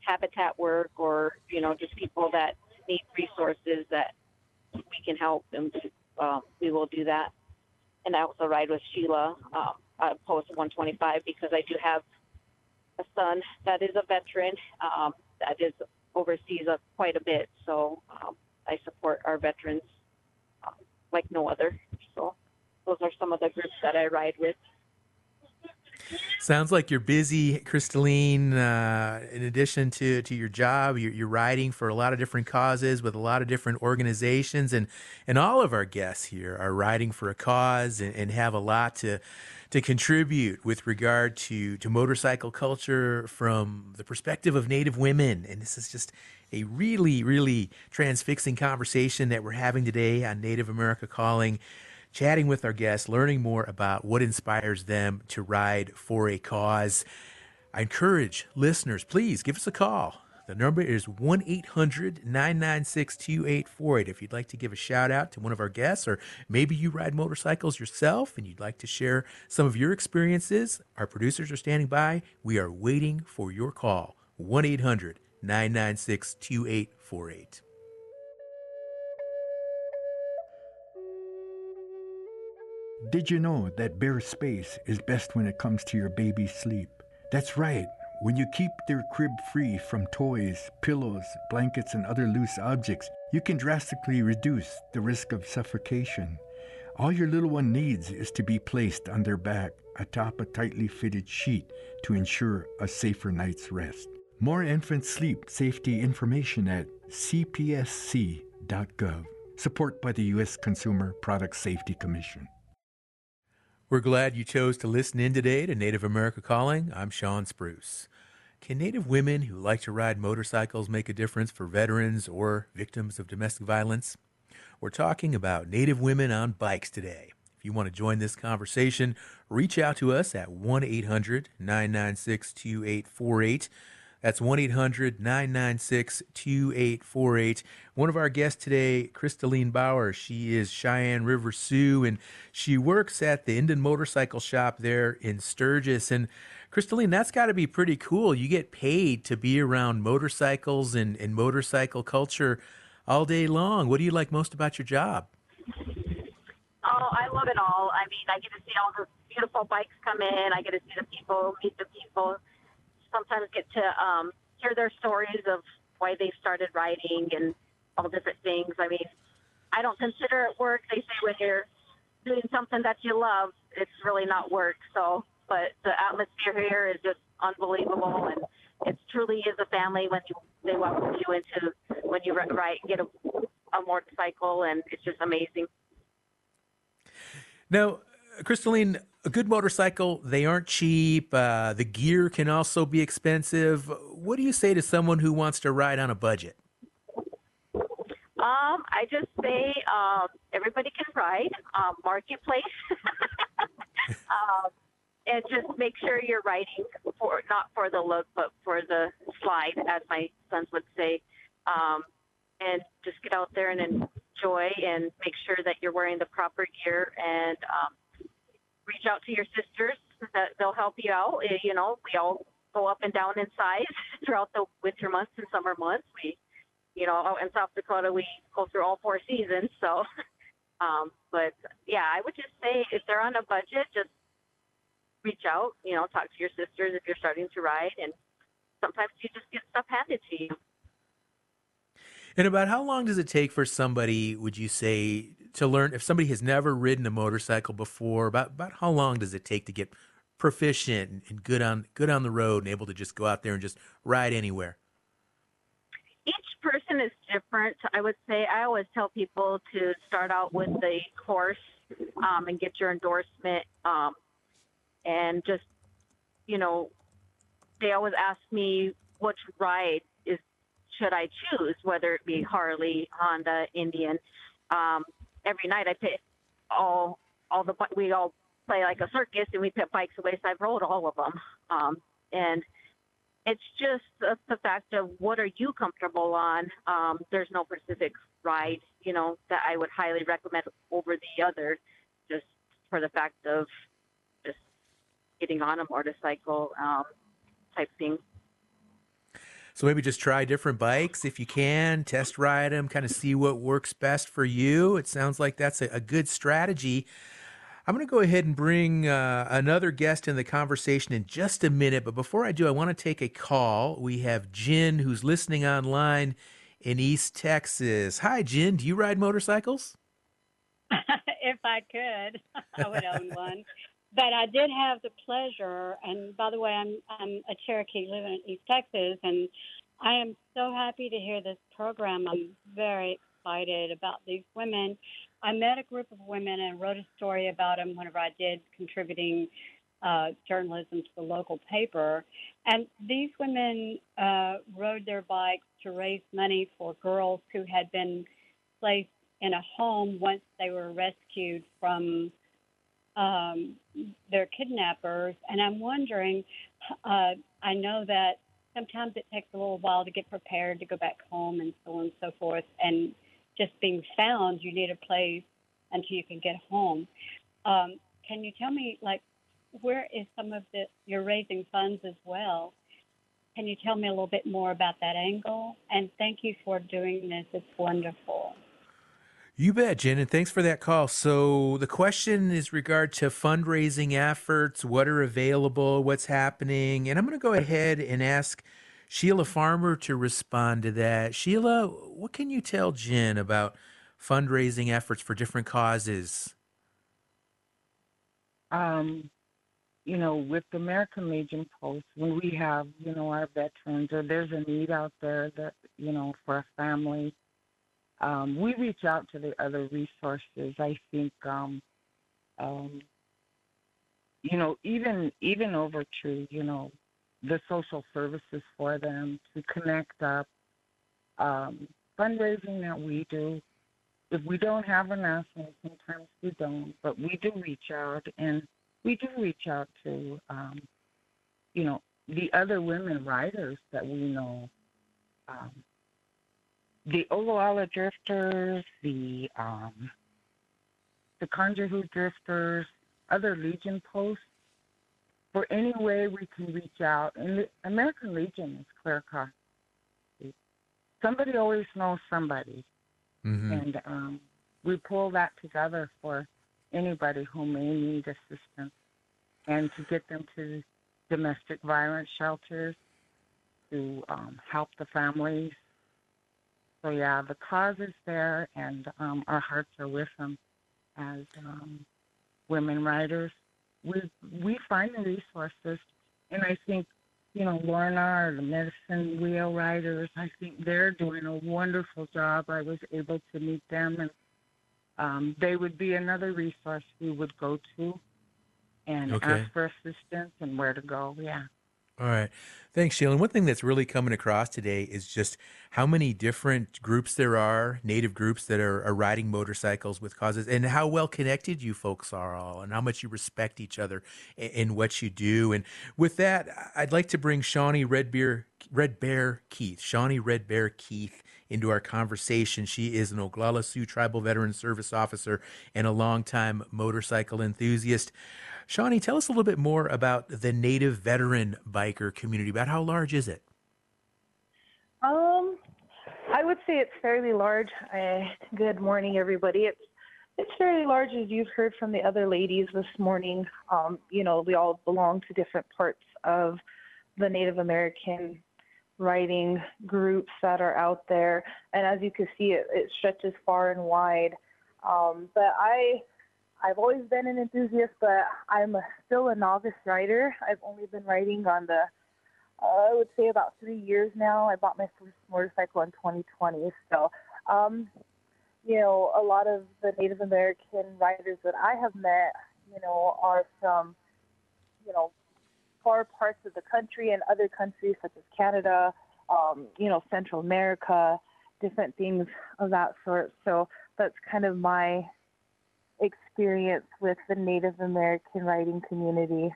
[SPEAKER 13] habitat work or you know just people that need resources that we can help and um, we will do that and i also ride with sheila um, at post 125 because i do have a son that is a veteran um, that is overseas a, quite a bit so um, i support our veterans um, like no other so those are some of the groups that i ride with
[SPEAKER 1] Sounds like you're busy, Crystalline. Uh, in addition to, to your job, you're, you're writing for a lot of different causes with a lot of different organizations, and and all of our guests here are writing for a cause and, and have a lot to to contribute with regard to to motorcycle culture from the perspective of Native women. And this is just a really, really transfixing conversation that we're having today on Native America Calling chatting with our guests, learning more about what inspires them to ride for a cause. I encourage listeners, please give us a call. The number is 1 800 996 2848. If you'd like to give a shout out to one of our guests, or maybe you ride motorcycles yourself and you'd like to share some of your experiences, our producers are standing by. We are waiting for your call. 1 800 996 2848.
[SPEAKER 14] Did you know that bare space is best when it comes to your baby's sleep? That's right. When you keep their crib free from toys, pillows, blankets, and other loose objects, you can drastically reduce the risk of suffocation. All your little one needs is to be placed on their back atop a tightly fitted sheet to ensure a safer night's rest. More infant sleep safety information at cpsc.gov. Support by the U.S. Consumer Product Safety Commission.
[SPEAKER 1] We're glad you chose to listen in today to Native America Calling. I'm Shawn Spruce. Can Native women who like to ride motorcycles make a difference for veterans or victims of domestic violence? We're talking about Native women on bikes today. If you want to join this conversation, reach out to us at 1 800 996 2848. That's 1 800 996 2848. One of our guests today, Crystalline Bauer. She is Cheyenne River Sioux and she works at the Indian Motorcycle Shop there in Sturgis. And Crystalline, that's got to be pretty cool. You get paid to be around motorcycles and, and motorcycle culture all day long. What do you like most about your job?
[SPEAKER 13] Oh, I love it all. I mean, I get to see all the beautiful bikes come in. I get to see the people, meet the people sometimes get to um, hear their stories of why they started writing and all different things. I mean, I don't consider it work. They say when you're doing something that you love, it's really not work. So, but the atmosphere here is just unbelievable, and it truly is a family when you they welcome you into when you write get a, a motorcycle, and it's just amazing.
[SPEAKER 1] Now, Crystalline, a good motorcycle, they aren't cheap. Uh, the gear can also be expensive. What do you say to someone who wants to ride on a budget?
[SPEAKER 13] Um, I just say um, everybody can ride. Um, marketplace, um, and just make sure you're riding for not for the look, but for the slide, as my sons would say. Um, and just get out there and enjoy, and make sure that you're wearing the proper gear and um, reach out to your sisters that they'll help you out. Eh, you know, we all go up and down in size throughout the winter months and summer months. We, you know, out in South Dakota, we go through all four seasons. So, um, but yeah, I would just say if they're on a budget, just reach out. You know, talk to your sisters if you're starting to ride, and sometimes you just get stuff handed to you.
[SPEAKER 1] And about how long does it take for somebody, would you say, to learn if somebody has never ridden a motorcycle before? About about how long does it take to get proficient and good on good on the road and able to just go out there and just ride anywhere?
[SPEAKER 13] Each person is different. I would say I always tell people to start out with the course um, and get your endorsement, um, and just you know, they always ask me which ride is should I choose, whether it be Harley, Honda, Indian. Um, every night I pick all all the we all play like a circus and we put bikes away. So I've rolled all of them, um, and it's just the, the fact of what are you comfortable on. Um, there's no specific ride, you know, that I would highly recommend over the other, just for the fact of just getting on a motorcycle um, type thing.
[SPEAKER 1] So maybe just try different bikes if you can, test ride them, kind of see what works best for you. It sounds like that's a, a good strategy. I'm going to go ahead and bring uh, another guest in the conversation in just a minute. But before I do, I want to take a call. We have Jen, who's listening online in East Texas. Hi, Jen. Do you ride motorcycles?
[SPEAKER 15] if I could, I would own one. But I did have the pleasure, and by the way, I'm I'm a Cherokee living in East Texas, and I am so happy to hear this program. I'm very excited about these women I met a group of women and wrote a story about them whenever I did contributing uh, journalism to the local paper. And these women uh, rode their bikes to raise money for girls who had been placed in a home once they were rescued from um, their kidnappers. And I'm wondering, uh, I know that sometimes it takes a little while to get prepared to go back home and so on and so forth. And just being found, you need a place until you can get home. Um, can you tell me, like, where is some of the you're raising funds as well? Can you tell me a little bit more about that angle? And thank you for doing this. It's wonderful.
[SPEAKER 1] You bet, Jen, and thanks for that call. So the question is regard to fundraising efforts, what are available, what's happening, and I'm going to go ahead and ask Sheila Farmer to respond to that. Sheila, what can you tell Jen about fundraising efforts for different causes?
[SPEAKER 12] Um, you know, with the American Legion Post, when we have, you know, our veterans or there's a need out there that, you know, for a family, um, we reach out to the other resources. I think, um, um, you know, even even over to, you know, the social services for them to connect up. Um, fundraising that we do, if we don't have enough, and sometimes we don't, but we do reach out, and we do reach out to, um, you know, the other women writers that we know. The Oglala Drifters, the um, the Conjahoo Drifters, other Legion posts, for any way we can reach out. And the American Legion is clear across. Somebody always knows somebody, mm-hmm. and um, we pull that together for anybody who may need assistance, and to get them to domestic violence shelters to um, help the families. So yeah, the cause is there, and um, our hearts are with them as um, women writers we we find the resources, and I think you know Lorna or the medicine wheel writers. I think they're doing a wonderful job. I was able to meet them, and um, they would be another resource we would go to and okay. ask for assistance and where to go. Yeah.
[SPEAKER 1] All right. Thanks, Sheila. One thing that's really coming across today is just how many different groups there are, native groups that are, are riding motorcycles with causes, and how well connected you folks are all, and how much you respect each other in, in what you do. And with that, I'd like to bring Shawnee Red Bear, Red Bear Keith, Shawnee Red Bear Keith, into our conversation. She is an Oglala Sioux Tribal Veteran Service Officer and a longtime motorcycle enthusiast. Shawnee, tell us a little bit more about the Native veteran biker community. About how large is it?
[SPEAKER 9] Um, I would say it's fairly large. Good morning, everybody. It's it's fairly large, as you've heard from the other ladies this morning. Um, you know, we all belong to different parts of the Native American writing groups that are out there, and as you can see, it, it stretches far and wide. Um, but I I've always been an enthusiast, but I'm still a novice rider. I've only been riding on the, uh, I would say about three years now. I bought my first motorcycle in 2020. So, um, you know, a lot of the Native American riders that I have met, you know, are from, you know, far parts of the country and other countries such as Canada, um, you know, Central America, different things of that sort. So that's kind of my experience with the Native American riding community.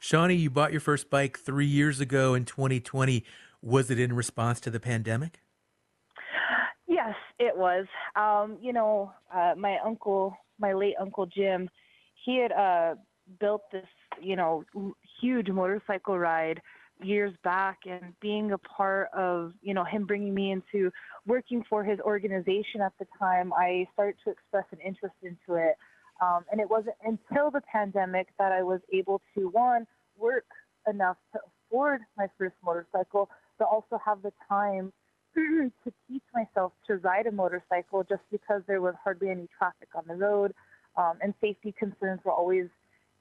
[SPEAKER 1] Shawnee, you bought your first bike three years ago in 2020. Was it in response to the pandemic?
[SPEAKER 9] Yes, it was. Um, you know, uh, my uncle, my late uncle Jim, he had uh, built this, you know, huge motorcycle ride years back and being a part of you know him bringing me into working for his organization at the time i started to express an interest into it. Um, and it wasn't until the pandemic that i was able to one work enough to afford my first motorcycle but also have the time to teach myself to ride a motorcycle just because there was hardly any traffic on the road um, and safety concerns were always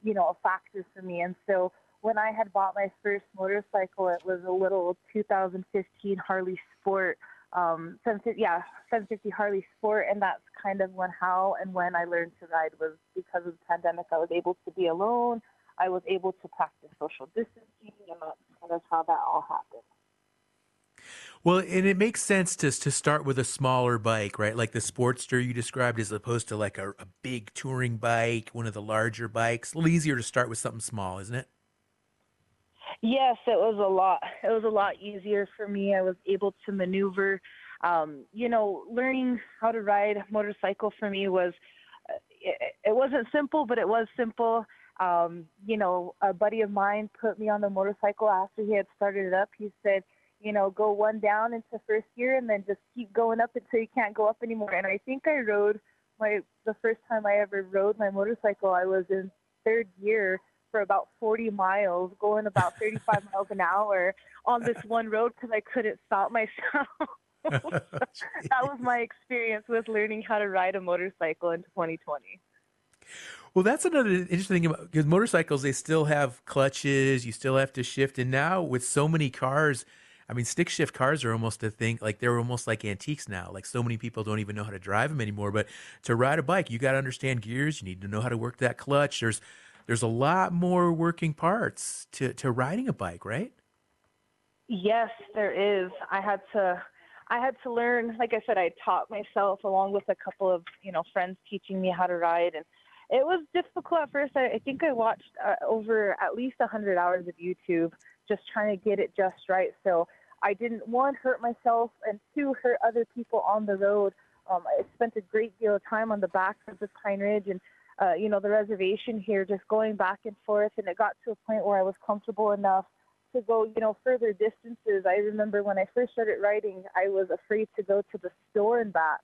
[SPEAKER 9] you know a factor for me. And so when I had bought my first motorcycle, it was a little 2015 Harley Sport. Um, 750, yeah, 750 Harley Sport, and that's kind of when how and when I learned to ride was because of the pandemic. I was able to be alone. I was able to practice social distancing, and that's kind of how that all happened.
[SPEAKER 1] Well, and it makes sense to to start with a smaller bike, right? Like the Sportster you described, as opposed to like a, a big touring bike, one of the larger bikes. A little easier to start with something small, isn't it?
[SPEAKER 9] Yes, it was a lot. It was a lot easier for me. I was able to maneuver. Um, you know, learning how to ride motorcycle for me was uh, it, it wasn't simple, but it was simple. Um, you know, a buddy of mine put me on the motorcycle after he had started it up. He said, you know, go one down into first gear and then just keep going up until you can't go up anymore. And I think I rode my the first time I ever rode my motorcycle, I was in third gear for about 40 miles, going about 35 miles an hour on this one road because I couldn't stop myself. that was my experience with learning how to ride a motorcycle in 2020.
[SPEAKER 1] Well, that's another interesting thing about because motorcycles they still have clutches, you still have to shift, and now with so many cars, I mean, stick shift cars are almost a thing. Like they're almost like antiques now. Like so many people don't even know how to drive them anymore. But to ride a bike, you got to understand gears. You need to know how to work that clutch. There's there's a lot more working parts to, to riding a bike, right?
[SPEAKER 9] Yes, there is. I had to I had to learn, like I said, I taught myself along with a couple of, you know, friends teaching me how to ride and it was difficult at first. I, I think I watched uh, over at least 100 hours of YouTube just trying to get it just right. So I didn't, one, hurt myself, and two, hurt other people on the road. Um, I spent a great deal of time on the back of the Pine Ridge, and uh, you know, the reservation here, just going back and forth. And it got to a point where I was comfortable enough to go, you know, further distances. I remember when I first started writing, I was afraid to go to the store and back,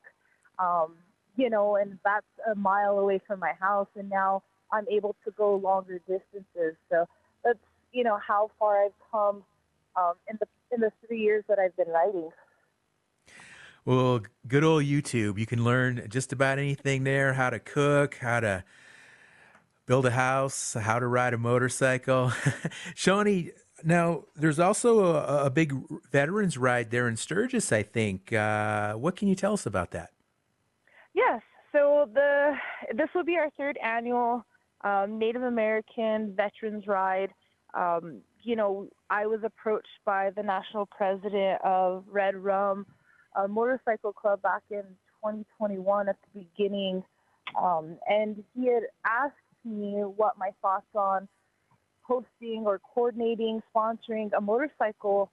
[SPEAKER 9] um, you know, and that's a mile away from my house. And now I'm able to go longer distances. So that's, you know, how far I've come um, in the in the three years that I've been writing.
[SPEAKER 1] Well, good old YouTube. You can learn just about anything there how to cook, how to build a house, how to ride a motorcycle. Shawnee, now there's also a, a, big veterans ride there in Sturgis, I think. Uh, what can you tell us about that?
[SPEAKER 9] Yes. So the this will be our third annual um, Native American Veterans Ride. Um, you know, I was approached by the national president of Red Rum a motorcycle club back in 2021 at the beginning, um, and he had asked me what my thoughts on hosting or coordinating, sponsoring a motorcycle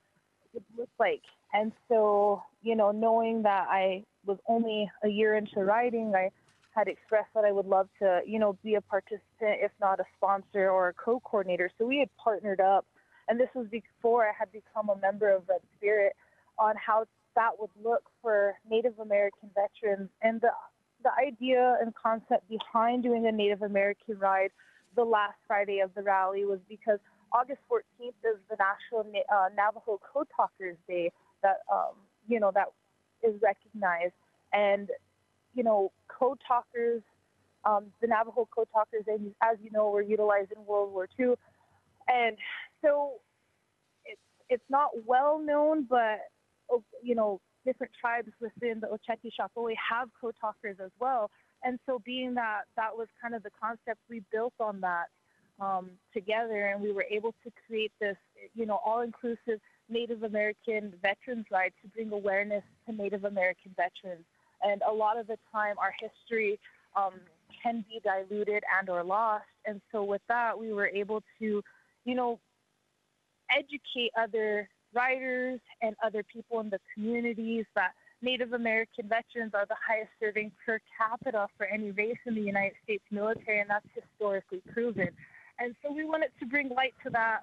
[SPEAKER 9] would look like. And so, you know, knowing that I was only a year into riding, I had expressed that I would love to, you know, be a participant, if not a sponsor or a co-coordinator. So we had partnered up, and this was before I had become a member of Red Spirit on how that would look for Native American veterans. And the, the idea and concept behind doing a Native American ride the last Friday of the rally was because August 14th is the National uh, Navajo Code Talkers Day that, um, you know, that is recognized. And, you know, code talkers Um, the Navajo code talkers, as you know, were utilized in World War II, and so it's it's not well known, but you know, different tribes within the Oceti Sakowin have code talkers as well. And so, being that that was kind of the concept, we built on that um, together, and we were able to create this, you know, all-inclusive Native American veterans ride to bring awareness to Native American veterans. And a lot of the time, our history um, can be diluted and or lost. And so, with that, we were able to, you know, educate other riders and other people in the communities that Native American veterans are the highest serving per capita for any race in the United States military, and that's historically proven. And so we wanted to bring light to that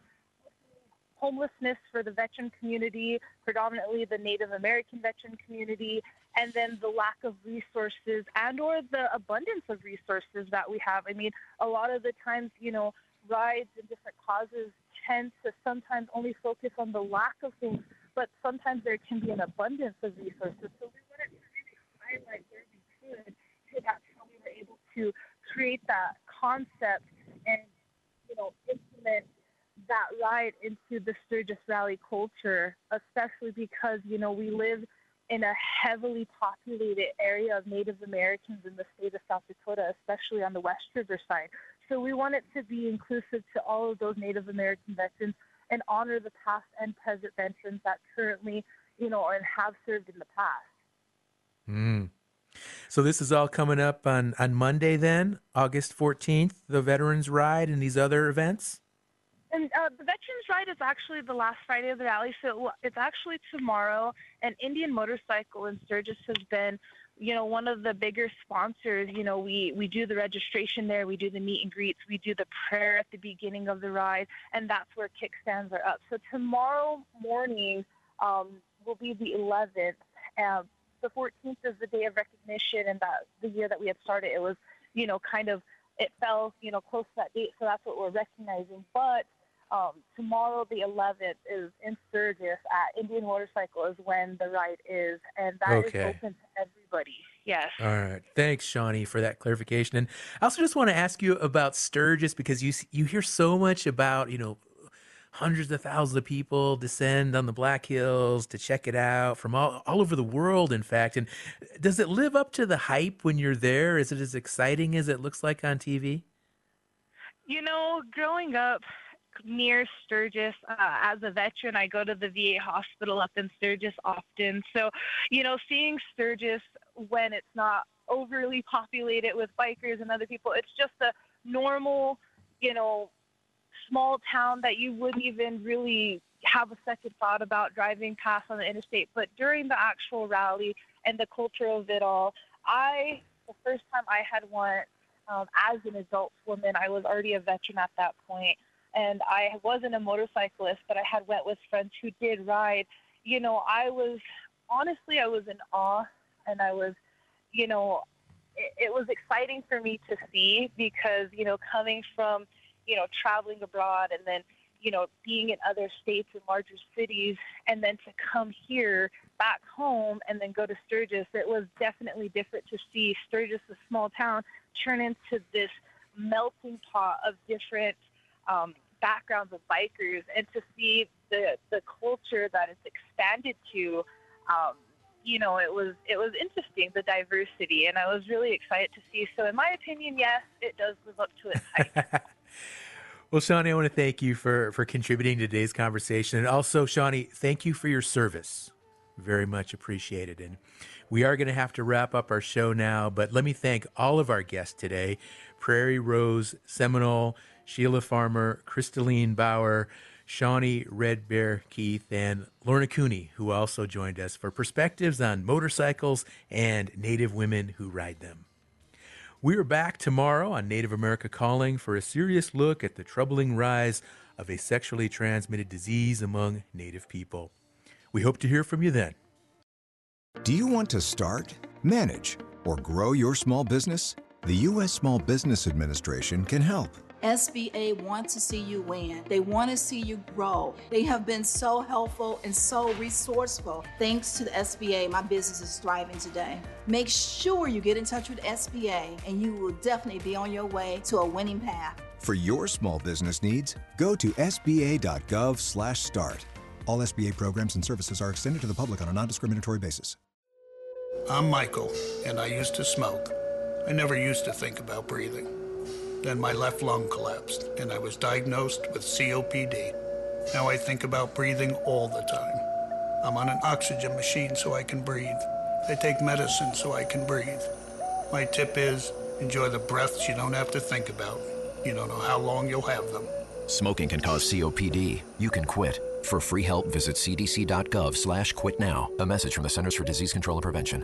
[SPEAKER 9] homelessness for the veteran community, predominantly the Native American veteran community, and then the lack of resources and or the abundance of resources that we have. I mean, a lot of the times, you know, rides and different causes tend to sometimes only focus on the lack of things, but sometimes there can be an abundance of resources. So we wanted to really highlight where we could. So that's how we were able to create that concept and, you know, implement that ride into the Sturgis Valley culture, especially because, you know, we live in a heavily populated area of Native Americans in the state of South Dakota, especially on the West River side. So we want it to be inclusive to all of those Native American veterans and honor the past and present veterans that currently, you know, and have served in the past.
[SPEAKER 1] Mm. So this is all coming up on, on Monday then, August 14th, the Veterans Ride and these other events?
[SPEAKER 9] And uh, the Veterans Ride is actually the last Friday of the rally, so it's actually tomorrow. And Indian Motorcycle in Sturgis has been you know, one of the bigger sponsors, you know, we, we do the registration there, we do the meet and greets, we do the prayer at the beginning of the ride, and that's where kickstands are up. So tomorrow morning um, will be the 11th. Uh, the 14th is the day of recognition, and that the year that we had started, it was, you know, kind of, it fell, you know, close to that date, so that's what we're recognizing. But um, tomorrow, the 11th, is in Sturgis at Indian Motorcycle is when the ride is, and that okay. is open to everybody. Yes.
[SPEAKER 1] All right. Thanks, Shawnee, for that clarification. And I also just want to ask you about Sturgis because you you hear so much about you know hundreds of thousands of people descend on the Black Hills to check it out from all, all over the world, in fact. And does it live up to the hype when you're there? Is it as exciting as it looks like on TV?
[SPEAKER 9] You know, growing up, near Sturgis. Uh, as a veteran, I go to the VA hospital up in Sturgis often. So, you know, seeing Sturgis when it's not overly populated with bikers and other people, it's just a normal, you know, small town that you wouldn't even really have a second thought about driving past on the interstate. But during the actual rally and the culture of it all, I, the first time I had one um, as an adult woman, I was already a veteran at that point and I wasn't a motorcyclist, but I had went with friends who did ride. You know, I was honestly I was in awe, and I was, you know, it, it was exciting for me to see because you know coming from, you know, traveling abroad and then you know, being in other states and larger cities, and then to come here back home and then go to Sturgis, it was definitely different to see Sturgis, a small town, turn into this melting pot of different um, backgrounds of bikers and to see the the culture that it's expanded to um, you know it was it was interesting the diversity and i was really excited to see. So in my opinion yes it does live up to its hype.
[SPEAKER 1] Well shawnee i want to thank you for for contributing to today's conversation. And also shawnee thank you for your service. Very much appreciated. And we are going to have to wrap up our show now but let me thank all of our guests today. Prairie rose seminole Sheila Farmer, Crystalline Bauer, Shawnee Red Bear Keith, and Lorna Cooney, who also joined us for perspectives on motorcycles and Native women who ride them. We are back tomorrow on Native America Calling for a serious look at the troubling rise of a sexually transmitted disease among Native people. We hope to hear from you then.
[SPEAKER 16] Do you want to start, manage, or grow your small business? The U.S. Small Business Administration can help.
[SPEAKER 17] SBA wants to see you win. They want to see you grow. They have been so helpful and so resourceful. Thanks to the SBA, my business is thriving today. Make sure you get in touch with SBA and you will definitely be on your way to a winning path.
[SPEAKER 16] For your small business needs, go to sba.gov/start. All SBA programs and services are extended to the public on a non-discriminatory basis.
[SPEAKER 18] I'm Michael, and I used to smoke. I never used to think about breathing. Then my left lung collapsed, and I was diagnosed with COPD. Now I think about breathing all the time. I'm on an oxygen machine so I can breathe. I take medicine so I can breathe. My tip is enjoy the breaths you don't have to think about. You don't know how long you'll have them.
[SPEAKER 19] Smoking can cause COPD. You can quit. For free help, visit cdc.gov slash quit now. A message from the Centers for Disease Control and Prevention.